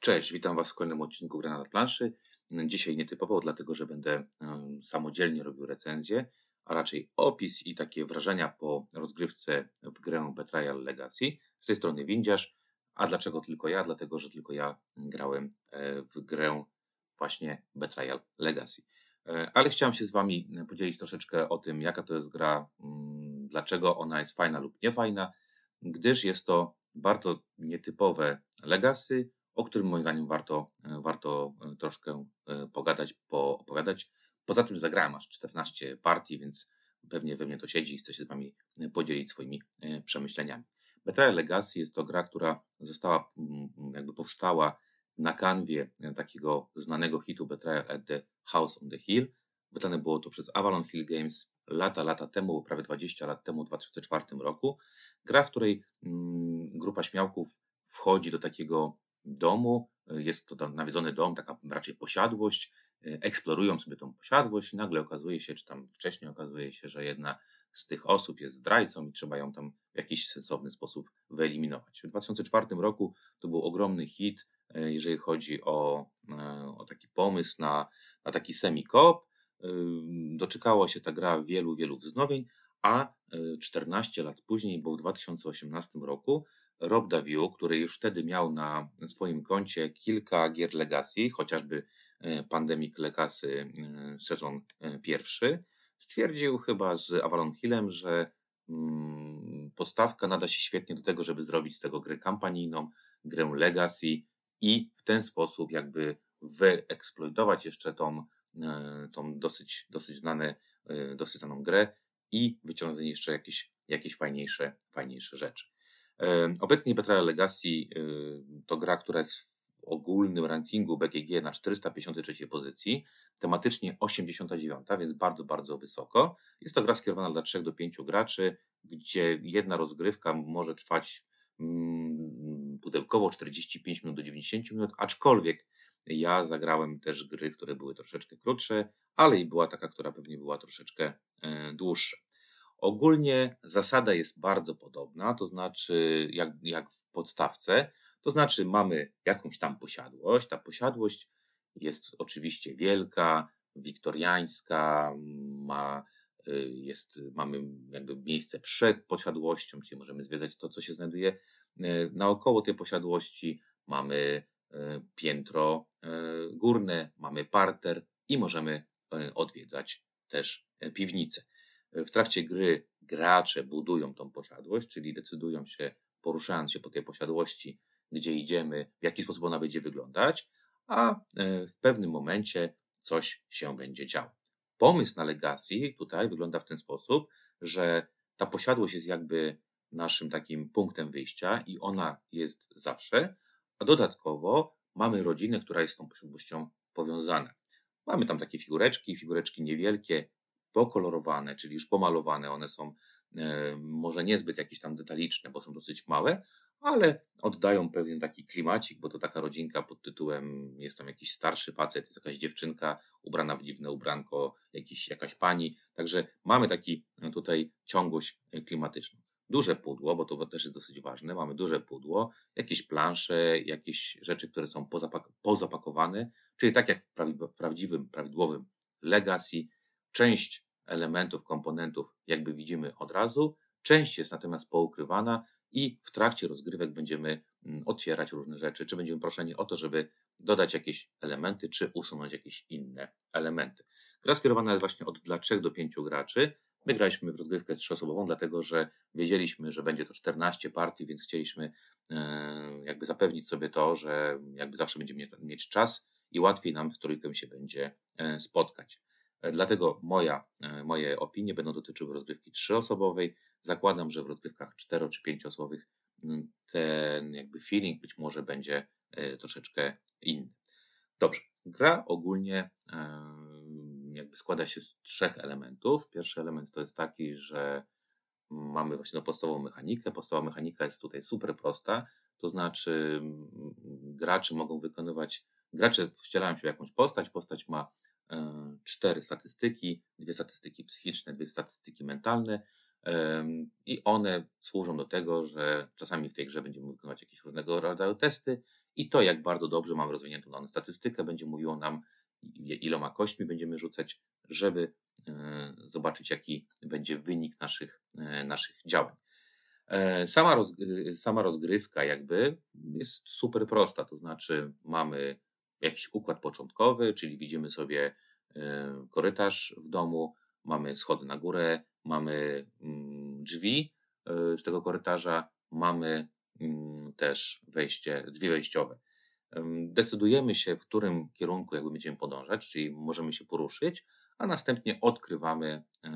Cześć, witam Was w kolejnym odcinku Gra na planszy. Dzisiaj nietypowo, dlatego że będę samodzielnie robił recenzję, a raczej opis i takie wrażenia po rozgrywce w grę Betrayal Legacy. Z tej strony Windziarz. A dlaczego tylko ja? Dlatego, że tylko ja grałem e, w grę właśnie Betrayal Legacy. E, ale chciałem się z Wami podzielić troszeczkę o tym, jaka to jest gra, mm, dlaczego ona jest fajna lub niefajna, gdyż jest to bardzo nietypowe Legacy, o którym moim zdaniem warto, e, warto e, troszkę e, pogadać, poopowiadać. Poza tym zagrałem aż 14 partii, więc pewnie we mnie to siedzi i chcę się z Wami podzielić swoimi przemyśleniami. Betrayal Legacy jest to gra, która została, jakby powstała na kanwie takiego znanego hitu Betrayal at the House on the Hill. Wydane było to przez Avalon Hill Games lata, lata temu, prawie 20 lat temu, w 2004 roku. Gra, w której grupa śmiałków wchodzi do takiego domu. Jest to tam nawiedzony dom, taka raczej posiadłość. Eksplorują sobie tą posiadłość nagle okazuje się, czy tam wcześniej okazuje się, że jedna z tych osób jest zdrajcą i trzeba ją tam w jakiś sensowny sposób wyeliminować. W 2004 roku to był ogromny hit, e, jeżeli chodzi o, o taki pomysł na, na taki semi-kop. Doczekała się ta gra wielu, wielu wznowień, a 14 lat później, bo w 2018 roku, Rob Daviu, który już wtedy miał na swoim koncie kilka gier Legacy, chociażby e, Pandemic Legacy e, sezon e, pierwszy, stwierdził chyba z Avalon Hillem, że mm, podstawka nada się świetnie do tego, żeby zrobić z tego grę kampanijną, grę Legacy i w ten sposób jakby wyeksploitować jeszcze tą, tą dosyć, dosyć, znane, dosyć znaną grę i wyciągnąć jeszcze jakieś, jakieś fajniejsze, fajniejsze rzeczy. Obecnie Betrayal Legacy y, to gra, która jest w ogólnym rankingu BGG na 453 pozycji, tematycznie 89, więc bardzo, bardzo wysoko. Jest to gra skierowana dla 3 do 5 graczy, gdzie jedna rozgrywka może trwać mm, pudełkowo 45 minut do 90 minut, aczkolwiek ja zagrałem też gry, które były troszeczkę krótsze, ale i była taka, która pewnie była troszeczkę e, dłuższa. Ogólnie zasada jest bardzo podobna, to znaczy jak, jak w podstawce, to znaczy mamy jakąś tam posiadłość. Ta posiadłość jest oczywiście wielka, wiktoriańska, ma, y, jest, mamy jakby miejsce przed posiadłością, czyli możemy zwiedzać to, co się znajduje y, naokoło tej posiadłości. Mamy y, piętro górne, mamy parter i możemy odwiedzać też piwnicę. W trakcie gry gracze budują tą posiadłość, czyli decydują się, poruszając się po tej posiadłości, gdzie idziemy, w jaki sposób ona będzie wyglądać, a e, w pewnym momencie coś się będzie działo. Pomysł na Legacy tutaj wygląda w ten sposób, że ta posiadłość jest jakby naszym takim punktem wyjścia i ona jest zawsze, a dodatkowo mamy rodzinę, która jest z tą posiadłością powiązana. Mamy tam takie figureczki, figureczki niewielkie, pokolorowane, czyli już pomalowane. One są e, może niezbyt jakieś tam detaliczne, bo są dosyć małe, ale oddają pewien taki klimacik, bo to taka rodzinka pod tytułem jest tam jakiś starszy facet, jest jakaś dziewczynka ubrana w dziwne ubranko, jakiś, jakaś pani. Także mamy taki e, tutaj ciągłość e, klimatyczną. Duże pudło, bo to też jest dosyć ważne. Mamy duże pudło, jakieś plansze, jakieś rzeczy, które są pozapak pozapakowane, czyli tak jak w prawdziwym, prawidłowym legacy, Część elementów, komponentów jakby widzimy od razu, część jest natomiast poukrywana i w trakcie rozgrywek będziemy mm, otwierać różne rzeczy, czy będziemy proszeni o to, żeby dodać jakieś elementy, czy usunąć jakieś inne elementy. Gra skierowana jest właśnie od dla 3 do 5 graczy. My graliśmy w rozgrywkę trzyosobową, dlatego że wiedzieliśmy, że będzie to 14 partii, więc chcieliśmy e, jakby zapewnić sobie to, że jakby zawsze będziemy mieć czas i łatwiej nam w trójkę się będzie e, spotkać. Dlatego moja, e, moje opinie będą dotyczyły rozgrywki trzyosobowej. Zakładam, że w rozgrywkach cztero czy pięcioosobowych mm, ten jakby feeling być może będzie e, troszeczkę inny. Dobrze. Gra ogólnie e, jakby składa się z trzech elementów. Pierwszy element to jest taki, że mamy właśnie no podstawową mechanikę. Podstawowa mechanika jest tutaj super prosta, to znaczy gracze mogą wykonywać, gracze wcielają się w jakąś postać, postać ma E, cztery statystyki, dwie statystyki psychiczne, dwie statystyki mentalne i one służą do tego, że czasami w tej grze będziemy wykonywać jakieś różnego rodzaju testy i to, jak bardzo dobrze mamy rozwiniętą daną statystykę, będzie mówiło nam, iloma kośćmi będziemy rzucać, żeby e, zobaczyć, jaki będzie wynik naszych, e, naszych działań. E, sama, roz, sama rozgrywka jakby jest super prosta, to znaczy mamy jakiś układ początkowy, czyli widzimy sobie korytarz w domu, mamy schody na górę, mamy mm, drzwi z tego korytarza, mamy mm, też wejście, drzwi wejściowe decydujemy się, w którym kierunku jakby będziemy podążać, czyli możemy się poruszyć, a następnie odkrywamy e,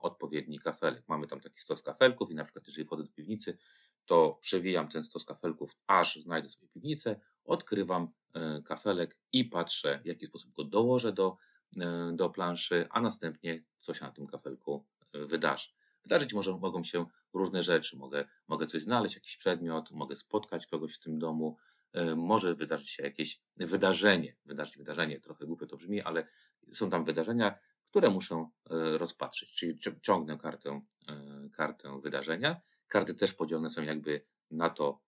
odpowiedni kafelek. Mamy tam taki stos kafelków i na przykład jeżeli wchodzę do piwnicy, to przewijam ten stos kafelków, aż znajdę sobie piwnicę, odkrywam e, kafelek i patrzę, w jaki sposób go dołożę do, e, do planszy, a następnie co się na tym kafelku wydarzy. Wydarzyć może, mogą się różne rzeczy. Mogę, mogę coś znaleźć, jakiś przedmiot, mogę spotkać kogoś w tym domu, E, może wydarzyć się jakieś wydarzenie. Wydarzyć wydarzenie, trochę głupio to brzmi, ale są tam wydarzenia, które muszę e, rozpatrzyć. Czyli ciągnę kartę, e, kartę wydarzenia. Karty też podzielone są jakby na to,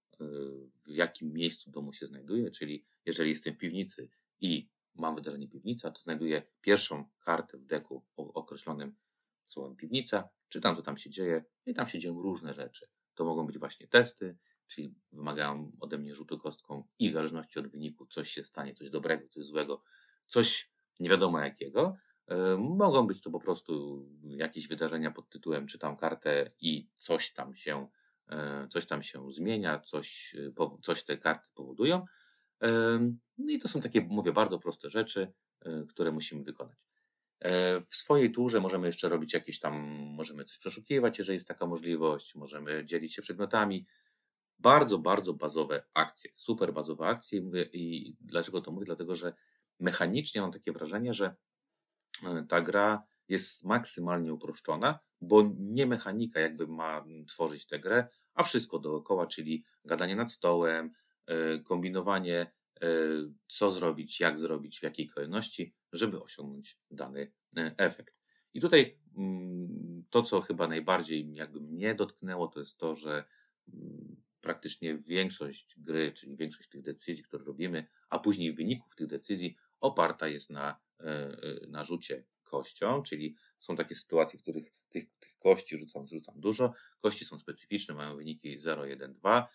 w jakim miejscu domu się znajduje, czyli jeżeli jestem w piwnicy i mam wydarzenie piwnica, to znajduję pierwszą kartę w deku określonym słowem piwnica, czytam, co tam się dzieje i tam się dzieją różne rzeczy. To mogą być właśnie testy, czyli wymagają ode mnie rzutu kostką i w zależności od wyniku coś się stanie, coś dobrego, coś złego, coś nie wiadomo jakiego. E, mogą być to po prostu jakieś wydarzenia pod tytułem czytam kartę i coś tam się, coś tam się zmienia, coś, e, coś te karty powodują. No i to są takie, mówię, bardzo proste rzeczy, które musimy wykonać. W swojej turze możemy jeszcze robić jakieś tam, możemy coś przeszukiwać, jeżeli jest taka możliwość, możemy dzielić się przedmiotami, bardzo, bardzo bazowe akcje, super bazowe akcje. Mówię, I dlaczego to mówię? Dlatego, że mechanicznie mam takie wrażenie, że e, ta gra jest maksymalnie uproszczona, bo nie mechanika jakby ma tworzyć tę grę, a wszystko dookoła, czyli gadanie nad stołem, e, kombinowanie, e, co zrobić, jak zrobić, w jakiej kolejności, żeby osiągnąć dany efekt. I tutaj mm, to, co chyba najbardziej jakby mnie dotknęło, to jest to, że mm, praktycznie większość gry, czyli większość tych decyzji, które robimy, a później wyników tych decyzji oparta jest na, e, e, na rzucie kością, czyli są takie sytuacje, w których tych, tych kości rzucam, rzucam dużo. Kości są specyficzne, mają wyniki 0, 1, 2.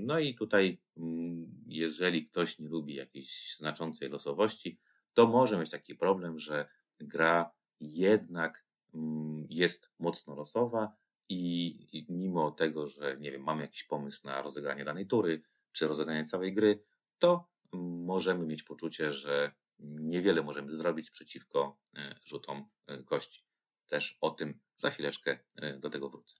No i tutaj, mm, jeżeli ktoś nie lubi jakiejś znaczącej losowości, to może mieć taki problem, że gra jednak mm, jest mocno losowa, i, mimo tego, że nie wiem, mamy jakiś pomysł na rozegranie danej tury, czy rozegranie całej gry, to możemy mieć poczucie, że niewiele możemy zrobić przeciwko e, rzutom e, kości. Też o tym za chwileczkę e, do tego wrócę.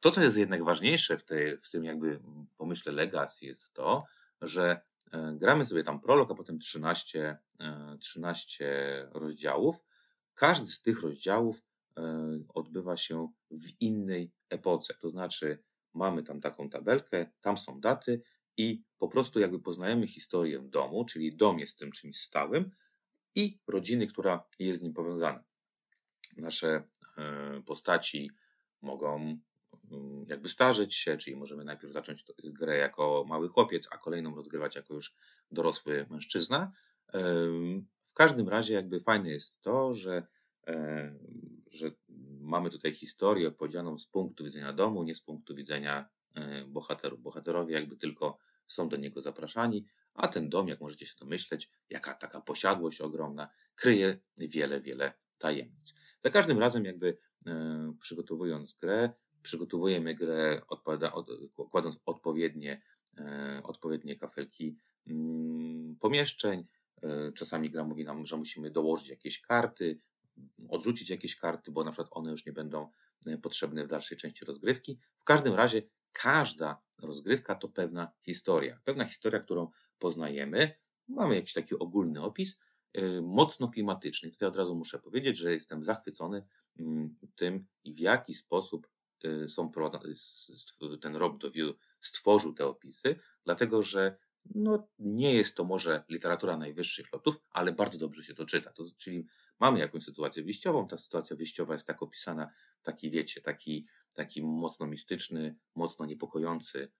To, co jest jednak ważniejsze w, tej, w tym jakby pomyśle Legacy jest to, że gramy sobie tam prolog, a potem 13, 13 rozdziałów. Każdy z tych rozdziałów odbywa się w innej epoce. To znaczy, mamy tam taką tabelkę, tam są daty i po prostu jakby poznajemy historię domu, czyli dom jest tym czymś stałym i rodziny, która jest z nim powiązana. Nasze e, postaci mogą mm, jakby starzeć się, czyli możemy najpierw zacząć grę jako mały chłopiec, a kolejną rozgrywać jako już dorosły mężczyzna. W każdym razie jakby fajne jest to, że E, że mamy tutaj historię opowiedzianą z punktu widzenia domu, nie z punktu widzenia e, bohaterów. Bohaterowie jakby tylko są do niego zapraszani, a ten dom, jak możecie się domyśleć, jaka taka posiadłość ogromna, kryje wiele, wiele tajemnic. Za każdym razem jakby e, przygotowując grę, przygotowujemy grę odpada, od, kładąc odpowiednie, odpowiednie kafelki mm, pomieszczeń. Czasami gra mówi nam, że musimy dołożyć jakieś karty, odrzucić jakieś karty, bo na przykład one już nie będą e, potrzebne w dalszej części rozgrywki. W każdym razie każda rozgrywka to pewna historia. Pewna historia, którą poznajemy. Mamy jakiś taki ogólny opis, e, mocno klimatyczny. Tutaj od razu muszę powiedzieć, że jestem zachwycony mm, tym, w jaki sposób e, są ten Rob View stworzył te opisy, dlatego że no, nie jest to może literatura najwyższych lotów, ale bardzo dobrze się to czyta. To, czyli mamy jakąś sytuację wyjściową, ta sytuacja wyjściowa jest tak opisana, taki wiecie, taki, taki mocno mistyczny, mocno niepokojący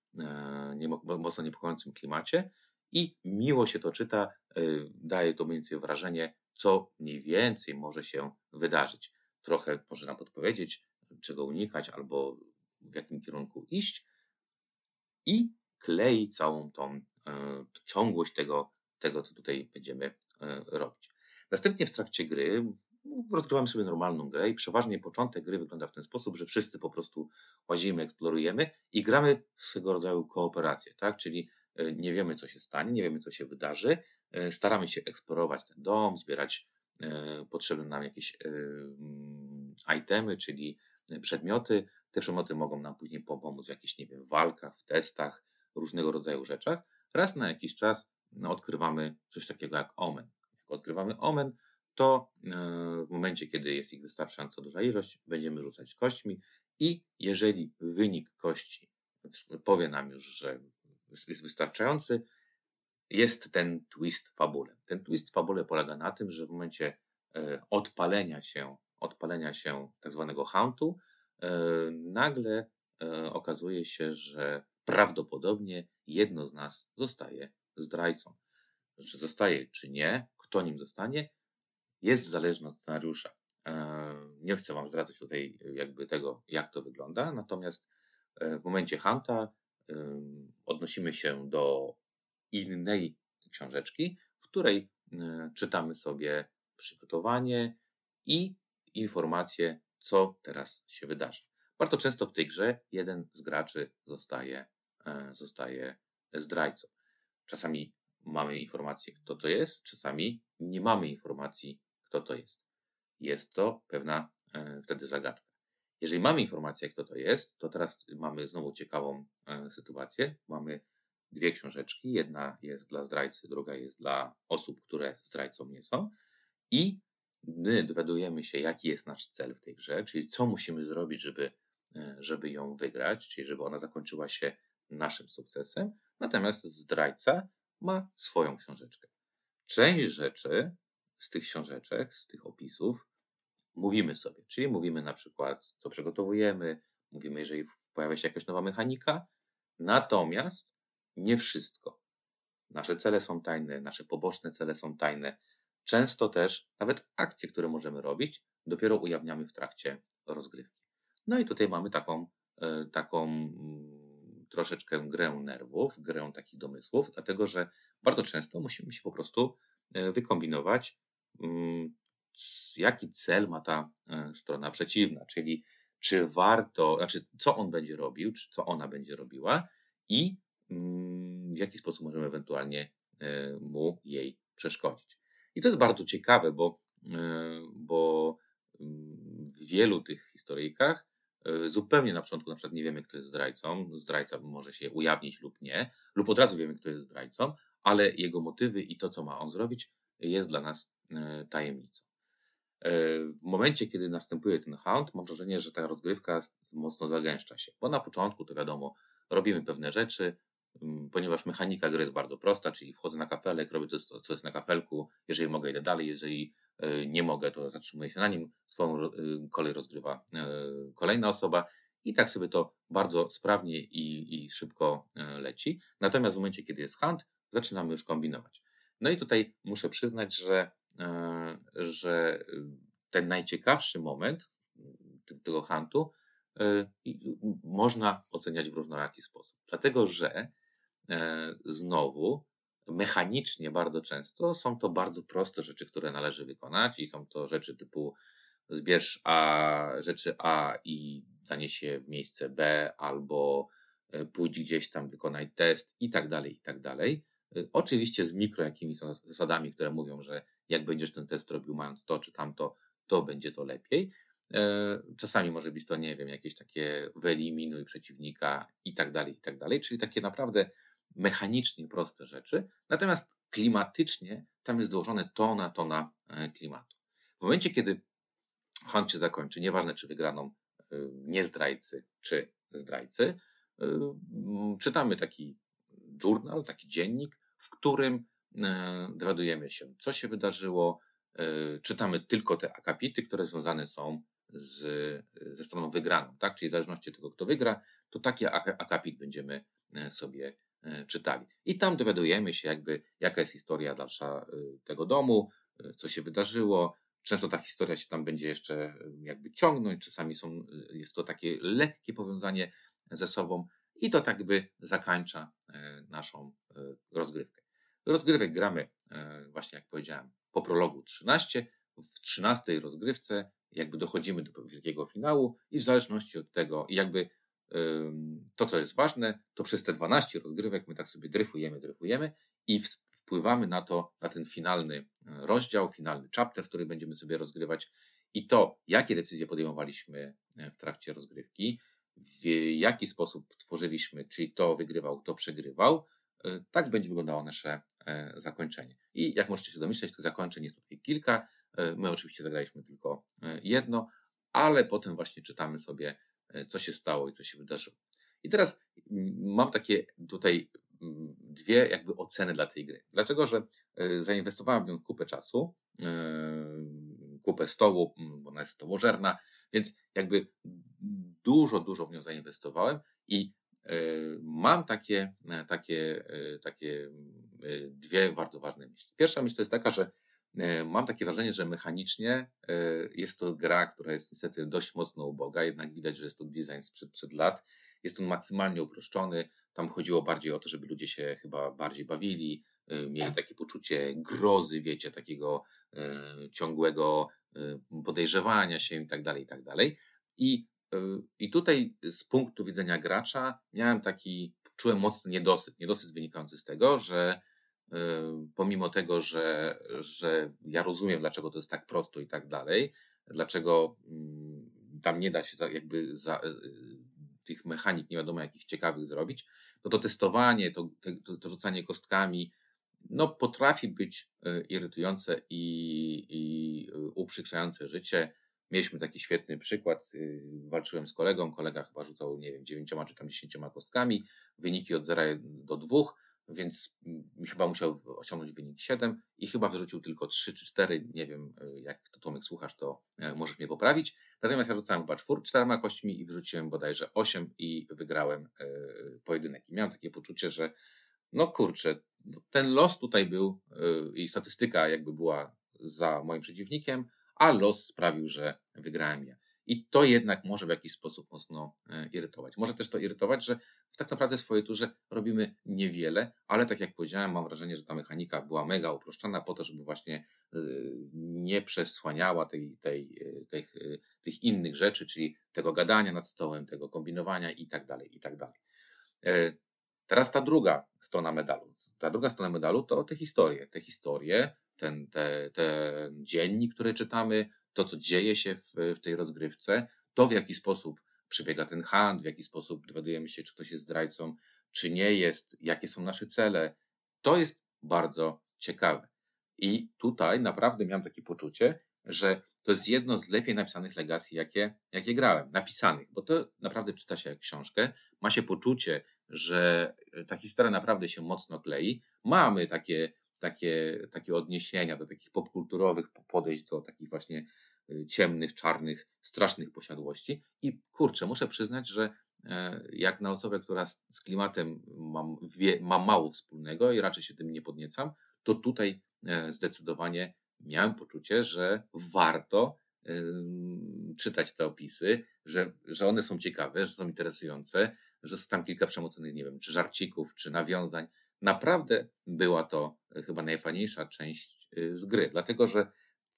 nie, mocno niepokojącym klimacie i miło się to czyta, daje to mniej więcej wrażenie, co mniej więcej może się wydarzyć. Trochę może nam podpowiedzieć, czego unikać albo w jakim kierunku iść i klei całą tą ciągłość tego, tego, co tutaj będziemy robić. Następnie w trakcie gry rozgrywamy sobie normalną grę i przeważnie początek gry wygląda w ten sposób, że wszyscy po prostu łazimy, eksplorujemy i gramy swego rodzaju kooperację, tak? Czyli e, nie wiemy, co się stanie, nie wiemy, co się wydarzy, e, staramy się eksplorować ten dom, zbierać e, potrzebne nam jakieś mm, itemy, czyli przedmioty. Te przedmioty mogą nam później pomóc w jakichś, nie wiem, walkach, w testach, różnego rodzaju rzeczach. Raz na jakiś czas no, odkrywamy coś takiego jak omen. Jak odkrywamy omen, to e, w momencie, kiedy jest ich wystarczająco duża ilość, będziemy rzucać kośćmi i jeżeli wynik kości powie nam już, że jest wystarczający, jest ten twist fabule. Ten twist fabule polega na tym, że w momencie e, odpalenia się, odpalenia się tak zwanego hauntu, e, nagle okazuje się, że prawdopodobnie jedno z nas zostaje zdrajcą. Czy zostaje, czy nie, kto nim zostanie, jest zależna od scenariusza. E, nie chcę Wam zdradzać tutaj jakby tego, jak to wygląda, natomiast e, w momencie Hunta odnosimy się do innej książeczki, w której e, czytamy sobie przygotowanie i informacje, co teraz się wydarzy. Bardzo często w tej grze jeden z graczy zostaje, zostaje zdrajcą. Czasami mamy informację, kto to jest, czasami nie mamy informacji, kto to jest. Jest to pewna e, wtedy zagadka. Jeżeli mamy informację, kto to jest, to teraz mamy znowu ciekawą e, sytuację. Mamy dwie książeczki. Jedna jest dla zdrajcy, druga jest dla osób, które zdrajcą nie są. I my dowiadujemy się, jaki jest nasz cel w tej grze, czyli co musimy zrobić, żeby, e, żeby ją wygrać, czyli żeby ona zakończyła się naszym sukcesem. Natomiast zdrajca ma swoją książeczkę. Część rzeczy z tych książeczek, z tych opisów mówimy sobie. Czyli mówimy na przykład, co przygotowujemy, mówimy, jeżeli pojawia się jakaś nowa mechanika, natomiast nie wszystko. Nasze cele są tajne, nasze poboczne cele są tajne. Często też nawet akcje, które możemy robić, dopiero ujawniamy w trakcie rozgrywki. No i tutaj mamy taką, e, taką mm, troszeczkę grę nerwów, grę takich domysłów, dlatego że bardzo często musimy się po prostu e, wykombinować Mm, jaki cel ma ta e, strona przeciwna, czyli czy warto, znaczy co on będzie robił, czy co ona będzie robiła i mm, w jaki sposób możemy ewentualnie mu jej przeszkodzić. I to jest bardzo ciekawe, bo, bo w wielu tych historyjkach zupełnie na początku na przykład nie wiemy, kto jest zdrajcą. Zdrajca może się ujawnić lub nie, lub od razu wiemy, kto jest zdrajcą, ale jego motywy i to, co ma on zrobić, jest dla nas e, tajemnicą. E, w momencie, kiedy następuje ten hunt, mam wrażenie, że ta rozgrywka mocno zagęszcza się, bo na początku to wiadomo, robimy pewne rzeczy, ponieważ mechanika gry jest bardzo prosta, czyli wchodzę na kafelek, robię to, co jest na kafelku, jeżeli mogę, idę dalej, jeżeli e, nie mogę, to zatrzymuję się na nim, swoją kolej rozgrywa kolejna osoba i tak sobie to bardzo sprawnie i, i szybko leci. Natomiast w momencie, kiedy jest hunt, zaczynamy już kombinować. No i tutaj muszę przyznać, że, że ten najciekawszy moment tego huntu można oceniać w różnoraki sposób. Dlatego, że znowu mechanicznie bardzo często są to bardzo proste rzeczy, które należy wykonać i są to rzeczy typu zbierz A, rzeczy A i zanieś je w miejsce B albo pójdź gdzieś tam, wykonaj test i tak dalej, i tak dalej. Y, oczywiście z mikro jakimiś zasadami, które mówią, że jak będziesz ten test robił mając to czy tamto, to będzie to lepiej. E, czasami może być to, nie wiem, jakieś takie wyeliminuj przeciwnika i tak dalej, i tak dalej, czyli takie naprawdę mechanicznie proste rzeczy. Natomiast klimatycznie tam jest dołożone tona, tona e, klimatu. W momencie, kiedy hunt się zakończy, nieważne czy wygraną e, nie zdrajcy, czy zdrajcy, czytamy taki journal, taki dziennik, w którym e, dowiadujemy się, co się wydarzyło. E, czytamy tylko te akapity, które związane są z, ze stroną wygraną, tak? Czyli w zależności od tego, kto wygra, to taki akapit będziemy sobie czytali. I tam dowiadujemy się jakby, jaka jest historia dalsza tego domu, co się wydarzyło. Często ta historia się tam będzie jeszcze jakby ciągnąć, czasami są, jest to takie lekkie powiązanie ze sobą i to tak by zakańcza naszą rozgrywkę. Rozgrywek gramy, właśnie jak powiedziałem, po prologu 13. W 13 rozgrywce jakby dochodzimy do wielkiego finału i w zależności od tego, jakby to, co jest ważne, to przez te 12 rozgrywek my tak sobie dryfujemy, dryfujemy i wpływamy na to, na ten finalny e, rozdział, finalny chapter, który będziemy sobie rozgrywać i to, jakie decyzje podejmowaliśmy e, w trakcie rozgrywki, w jaki sposób tworzyliśmy, czyli kto wygrywał, kto przegrywał, e, tak będzie wyglądało nasze zakończenie. I jak możecie się domyśleć, tych zakończeń jest tutaj kilka. My oczywiście zagraliśmy tylko jedno, ale potem właśnie czytamy sobie co się stało i co się wydarzyło. I teraz mam takie tutaj dwie jakby oceny dla tej gry. Dlaczego? Że e, zainwestowałem w nią kupę czasu, e, kupę stołu, bo ona jest stołożerna, więc jakby dużo, dużo w nią zainwestowałem i mam takie, takie, takie dwie bardzo ważne myśli. Pierwsza myśl to jest taka, że E, mam takie wrażenie, że mechanicznie e, jest to gra, która jest niestety dość mocno uboga, jednak widać, że jest to design sprzed przed lat. Jest on maksymalnie uproszczony. Tam chodziło bardziej o to, żeby ludzie się chyba bardziej bawili, e, mieli takie poczucie grozy, wiecie, takiego ciągłego podejrzewania się i tak dalej, i tak dalej. I, I tutaj z punktu widzenia gracza miałem taki, czułem mocny niedosyt. Niedosyt wynikający z tego, że pomimo tego, że, że ja rozumiem, dlaczego to jest tak prosto i tak dalej, dlaczego mm, tam nie da się tak jakby za, y, tych mechanik nie wiadomo jakich ciekawych zrobić, no to testowanie, to, to, to rzucanie kostkami, no potrafi być y, irytujące i, i y, uprzykrzające życie. Mieliśmy taki świetny przykład. Walczyłem z kolegą, kolega chyba rzucał, nie wiem, dziewięcioma czy tam dziesięcioma kostkami, wyniki od 0 do 2 więc chyba musiał osiągnąć wynik 7 i chyba wyrzucił tylko 3 czy 4. Nie wiem, e, jak to Tomek słuchasz, to e, możesz mnie poprawić. Natomiast ja rzucałem chyba 4, 4 kośćmi i wyrzuciłem bodajże 8 i wygrałem e, pojedynek. I miałem takie poczucie, że no kurczę, no ten los tutaj był i statystyka jakby była za moim przeciwnikiem, a los sprawił, że wygrałem ja. I to jednak może w jakiś sposób mocno e, irytować. Może też to irytować, że w tak naprawdę swojej turze robimy niewiele, ale tak jak powiedziałem, mam wrażenie, że ta mechanika była mega uproszczona po to, żeby właśnie e, nie przesłaniała tej, tej, e, tych, tych innych rzeczy, czyli tego gadania nad stołem, tego kombinowania i tak dalej, i tak dalej. Teraz ta druga strona medalu. Ta druga strona medalu to te historie. Te historie, ten, te, ten dziennik, który czytamy, to, co dzieje się w, w tej rozgrywce, to w jaki sposób przebiega ten handl, w jaki sposób dowiadujemy się, czy ktoś jest zdrajcą, czy nie jest, jakie są nasze cele. To jest bardzo ciekawe. I tutaj naprawdę miałem takie poczucie, że to jest jedno z lepiej napisanych legacji, jakie, jakie grałem. Napisanych, bo to naprawdę czyta się jak książkę. Ma się poczucie, że ta historia naprawdę się mocno klei. Mamy takie takie, takie odniesienia do takich popkulturowych podejść, do takich właśnie y, ciemnych, czarnych, strasznych posiadłości. I kurczę, muszę przyznać, że e, jak na osobę, która z klimatem mam, wie, mam mało wspólnego i raczej się tym nie podniecam, to tutaj e, zdecydowanie miałem poczucie, że warto czytać te opisy, że, że one są ciekawe, że są interesujące, że są tam kilka przemoconych, nie wiem, czy żarcików, czy nawiązań, naprawdę była to e, chyba najfajniejsza część e, z gry, dlatego że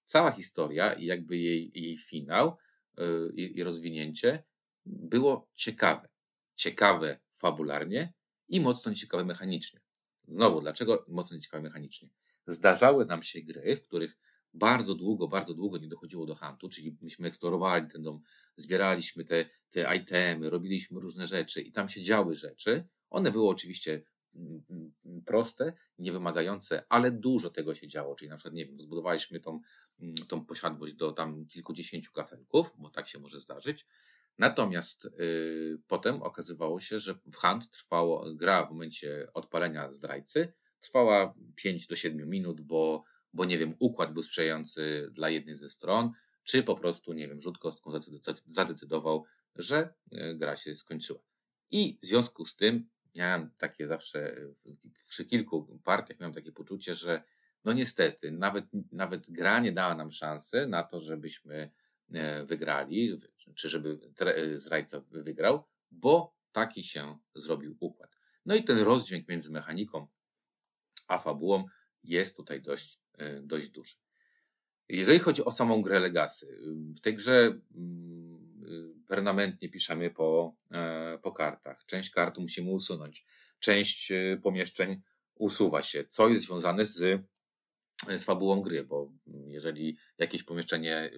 cała historia i jakby jej, jej finał e, i, rozwinięcie było ciekawe. Ciekawe fabularnie i mocno nieciekawe mechanicznie. Znowu, dlaczego mocno nieciekawe mechanicznie? Zdarzały nam się gry, w których bardzo długo, bardzo długo nie dochodziło do huntu, czyli myśmy eksplorowali ten dom, zbieraliśmy te, te itemy, robiliśmy różne rzeczy i tam się działy rzeczy. One były oczywiście proste, niewymagające, ale dużo tego się działo. Czyli na przykład, nie wiem, zbudowaliśmy tą, mm, tą posiadłość do tam kilkudziesięciu kafelków, bo tak się może zdarzyć. Natomiast y, potem okazywało się, że w hand trwało, gra w momencie odpalenia zdrajcy trwała 5 do 7 minut, bo, bo nie wiem, układ był sprzyjający dla jednej ze stron, czy po prostu, nie wiem, rzut kostką zadecydował, że y, gra się skończyła. I w związku z tym miałem takie zawsze, przy kilku partiach miałem takie poczucie, że no niestety, nawet, nawet gra nie dała nam szansy na to, żebyśmy e, wygrali, czy żeby zdrajca wygrał, bo taki się zrobił układ. No i ten rozdźwięk między mechaniką a fabułą jest tutaj dość, e, dość duży. Jeżeli chodzi o samą grę Legacy, w tej grze mm, permanentnie piszemy po, e, po kartach. Część kart musimy usunąć, część pomieszczeń usuwa się, co jest związane z z fabułą gry, bo jeżeli jakieś pomieszczenie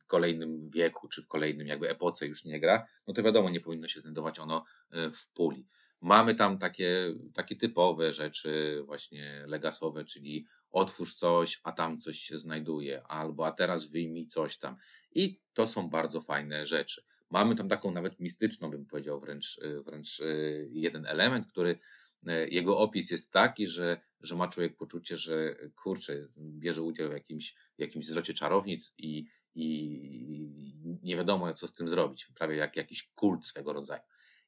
w kolejnym wieku, czy w kolejnym jakby epoce już nie gra, no to wiadomo, nie powinno się znajdować ono e, w puli. Mamy tam takie, takie typowe rzeczy, właśnie legasowe, czyli otwórz coś, a tam coś się znajduje, albo a teraz wyjmij coś tam. I to są bardzo fajne rzeczy. Mamy tam taką nawet mistyczną, bym powiedział, wręcz, e, wręcz e, jeden element, który jego opis jest taki, że że ma człowiek poczucie, że kurczę, bierze udział w jakimś, jakimś zwrocie czarownic i, i nie wiadomo, co z tym zrobić. Prawie jak jakiś kult swego rodzaju.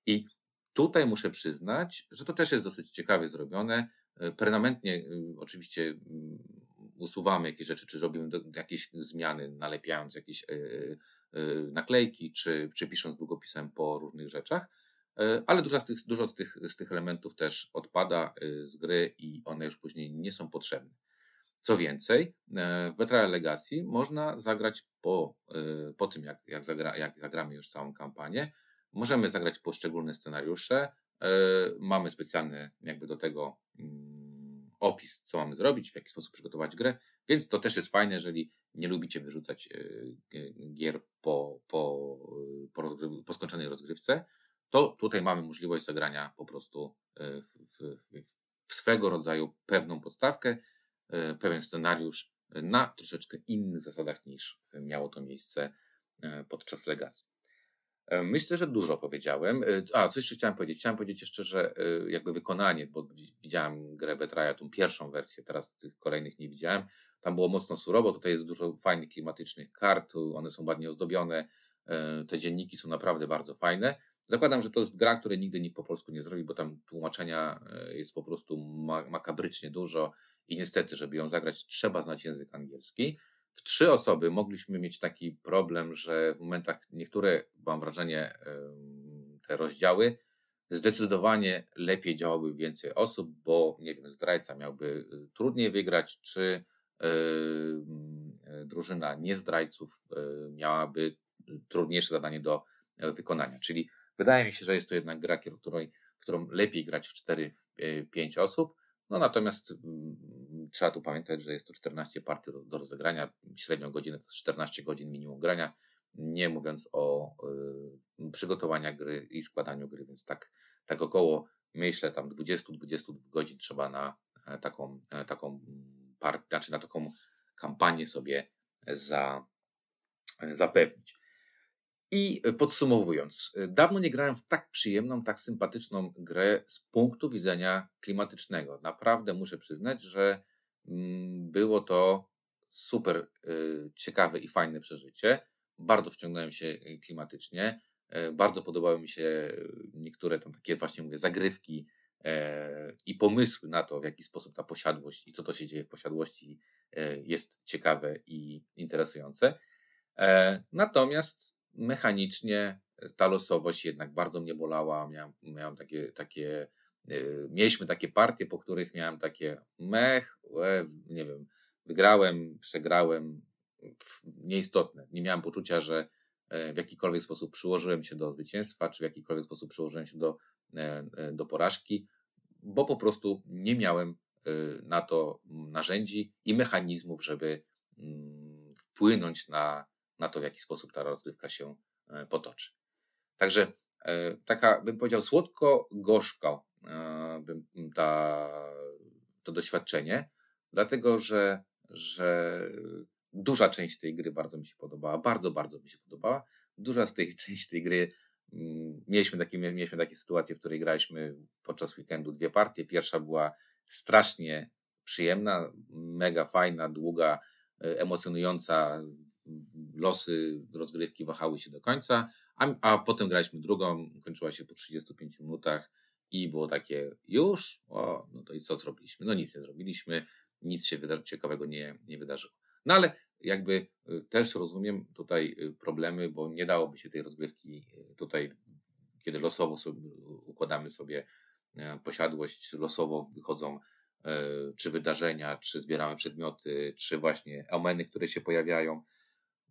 I tutaj muszę przyznać, że to też jest dosyć ciekawie zrobione. Permanentnie oczywiście mm, usuwamy jakieś rzeczy, czy robimy jakieś zmiany, nalepiając jakieś e, naklejki, czy, czy pisząc długopisem po różnych rzeczach E, ale dużo z tych, dużo z tych, z tych elementów też odpada e, z gry i one już później nie są potrzebne. Co więcej, e, w Betrayal Legacy można zagrać po, po tym, jak, jak, zagra, jak zagramy już całą kampanię. Możemy zagrać poszczególne scenariusze. Mamy specjalny jakby do tego mm, opis, co mamy zrobić, w jaki sposób przygotować grę, więc to też jest fajne, jeżeli nie lubicie wyrzucać gier po, po, po, po skończonej rozgrywce to tutaj mamy możliwość zagrania po prostu e, w, w, w swego rodzaju pewną podstawkę, e, pewien scenariusz na troszeczkę innych zasadach niż miało to miejsce e, podczas Legacy. Myślę, że dużo powiedziałem. A, coś jeszcze chciałem powiedzieć. Chciałem powiedzieć jeszcze, że jakby wykonanie, bo widziałem grę Betraja, tą pierwszą wersję, teraz tych kolejnych nie widziałem. Tam było mocno surowo, tutaj jest dużo fajnych klimatycznych kart, one są ładnie ozdobione, te dzienniki są naprawdę bardzo fajne. Zakładam, że to jest gra, której nigdy nikt po polsku nie zrobi, bo tam tłumaczenia e, jest po prostu makabrycznie dużo i niestety, żeby ją zagrać, trzeba znać język angielski. W trzy osoby mogliśmy mieć taki problem, że w momentach niektóre, mam wrażenie, te rozdziały zdecydowanie lepiej działały więcej osób, bo nie wiem, zdrajca miałby e, trudniej wygrać, czy e, drużyna niezdrajców miałaby trudniejsze zadanie do wykonania. Czyli Wydaje mi się, że jest to jednak gra, której, którą lepiej grać w 4-5 osób. No natomiast trzeba tu pamiętać, że jest to 14 partii do, do rozegrania, średnią godzinę to 14 godzin minimum grania, nie mówiąc o y, przygotowaniu gry i składaniu gry, więc tak, tak około myślę tam 20-22 godzin trzeba na e, taką, e, taką partię, znaczy na taką kampanię sobie za, e, zapewnić. I podsumowując, dawno nie grałem w tak przyjemną, tak sympatyczną grę z punktu widzenia klimatycznego. Naprawdę muszę przyznać, że było to super y, ciekawe i fajne przeżycie. Bardzo wciągnąłem się y, klimatycznie. E, bardzo podobały mi się niektóre tam takie właśnie mówię zagrywki e, i pomysły na to, w jaki sposób ta posiadłość i co to się dzieje w posiadłości e, jest ciekawe i interesujące. Natomiast mechanicznie ta losowość jednak bardzo mnie bolała. Miałem, miałem takie, takie mieliśmy takie partie, po których miałem takie mech, nie wiem, wygrałem, przegrałem, nieistotne. Nie miałem poczucia, że e, w jakikolwiek sposób przyłożyłem się do zwycięstwa, czy w jakikolwiek sposób przyłożyłem się do, e, e, do porażki, bo po prostu nie miałem na to narzędzi i mechanizmów, żeby mm, wpłynąć na na to, w jaki sposób ta rozgrywka się potoczy. Także taka, bym powiedział, słodko-gorzko e, ta, to doświadczenie, dlatego że, że duża część tej gry bardzo mi się podobała, bardzo, bardzo mi się podobała. Duża z tej części tej gry mieliśmy takie, mieliśmy takie sytuacje, w której graliśmy podczas weekendu dwie partie. Pierwsza była strasznie przyjemna, mega fajna, długa, emocjonująca, losy rozgrywki wahały się do końca, a, a potem graliśmy drugą, kończyła się po 35 minutach i było takie już, o, no to i co zrobiliśmy? No nic nie zrobiliśmy, nic się wyda- ciekawego nie, nie wydarzyło. No ale jakby y, też rozumiem tutaj y, problemy, bo nie dałoby się tej rozgrywki y, tutaj, kiedy losowo sobie układamy sobie e, posiadłość, losowo wychodzą e, czy wydarzenia, czy zbieramy przedmioty, czy właśnie omeny, które się pojawiają.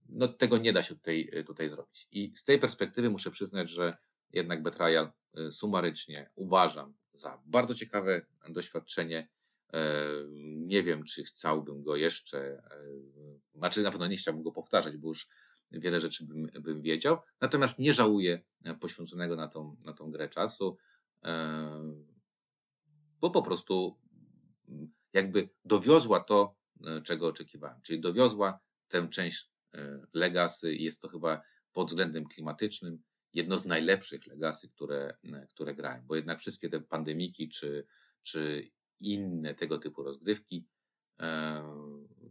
No tego nie da się tutaj, tutaj zrobić. I z tej perspektywy muszę przyznać, że jednak Betrayal sumarycznie uważam za bardzo ciekawe doświadczenie E, nie wiem, czy chciałbym go jeszcze, e, znaczy na pewno nie chciałbym go powtarzać, bo już wiele rzeczy bym, bym wiedział. Natomiast nie żałuję e, poświęconego na tą, na tą grę czasu, bo po prostu mm, jakby dowiozła to, czego oczekiwałem. Czyli dowiozła tę część Legacy i jest to chyba pod względem klimatycznym jedno z najlepszych Legacy, które, które grałem, bo jednak wszystkie te pandemiki czy, czy inne tego typu rozgrywki.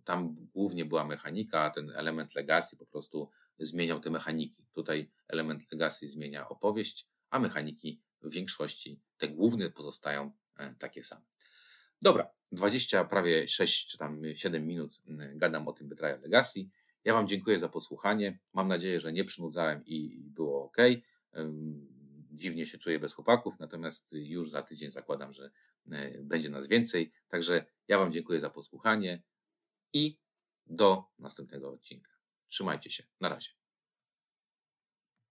Tam głównie była mechanika, a ten element legacy po prostu zmieniał te mechaniki. Tutaj element legacy zmienia opowieść, a mechaniki w większości, te główne pozostają e, takie same. Dobra, 20, prawie 6 czy tam 7 minut gadam o tym Betrayal Legacy. Ja Wam dziękuję za posłuchanie. Mam nadzieję, że nie przynudzałem i było ok. Dziwnie się czuję bez chłopaków, natomiast już za tydzień zakładam, że E, będzie nas więcej. Także ja Wam dziękuję za posłuchanie i do następnego odcinka. Trzymajcie się. Na razie.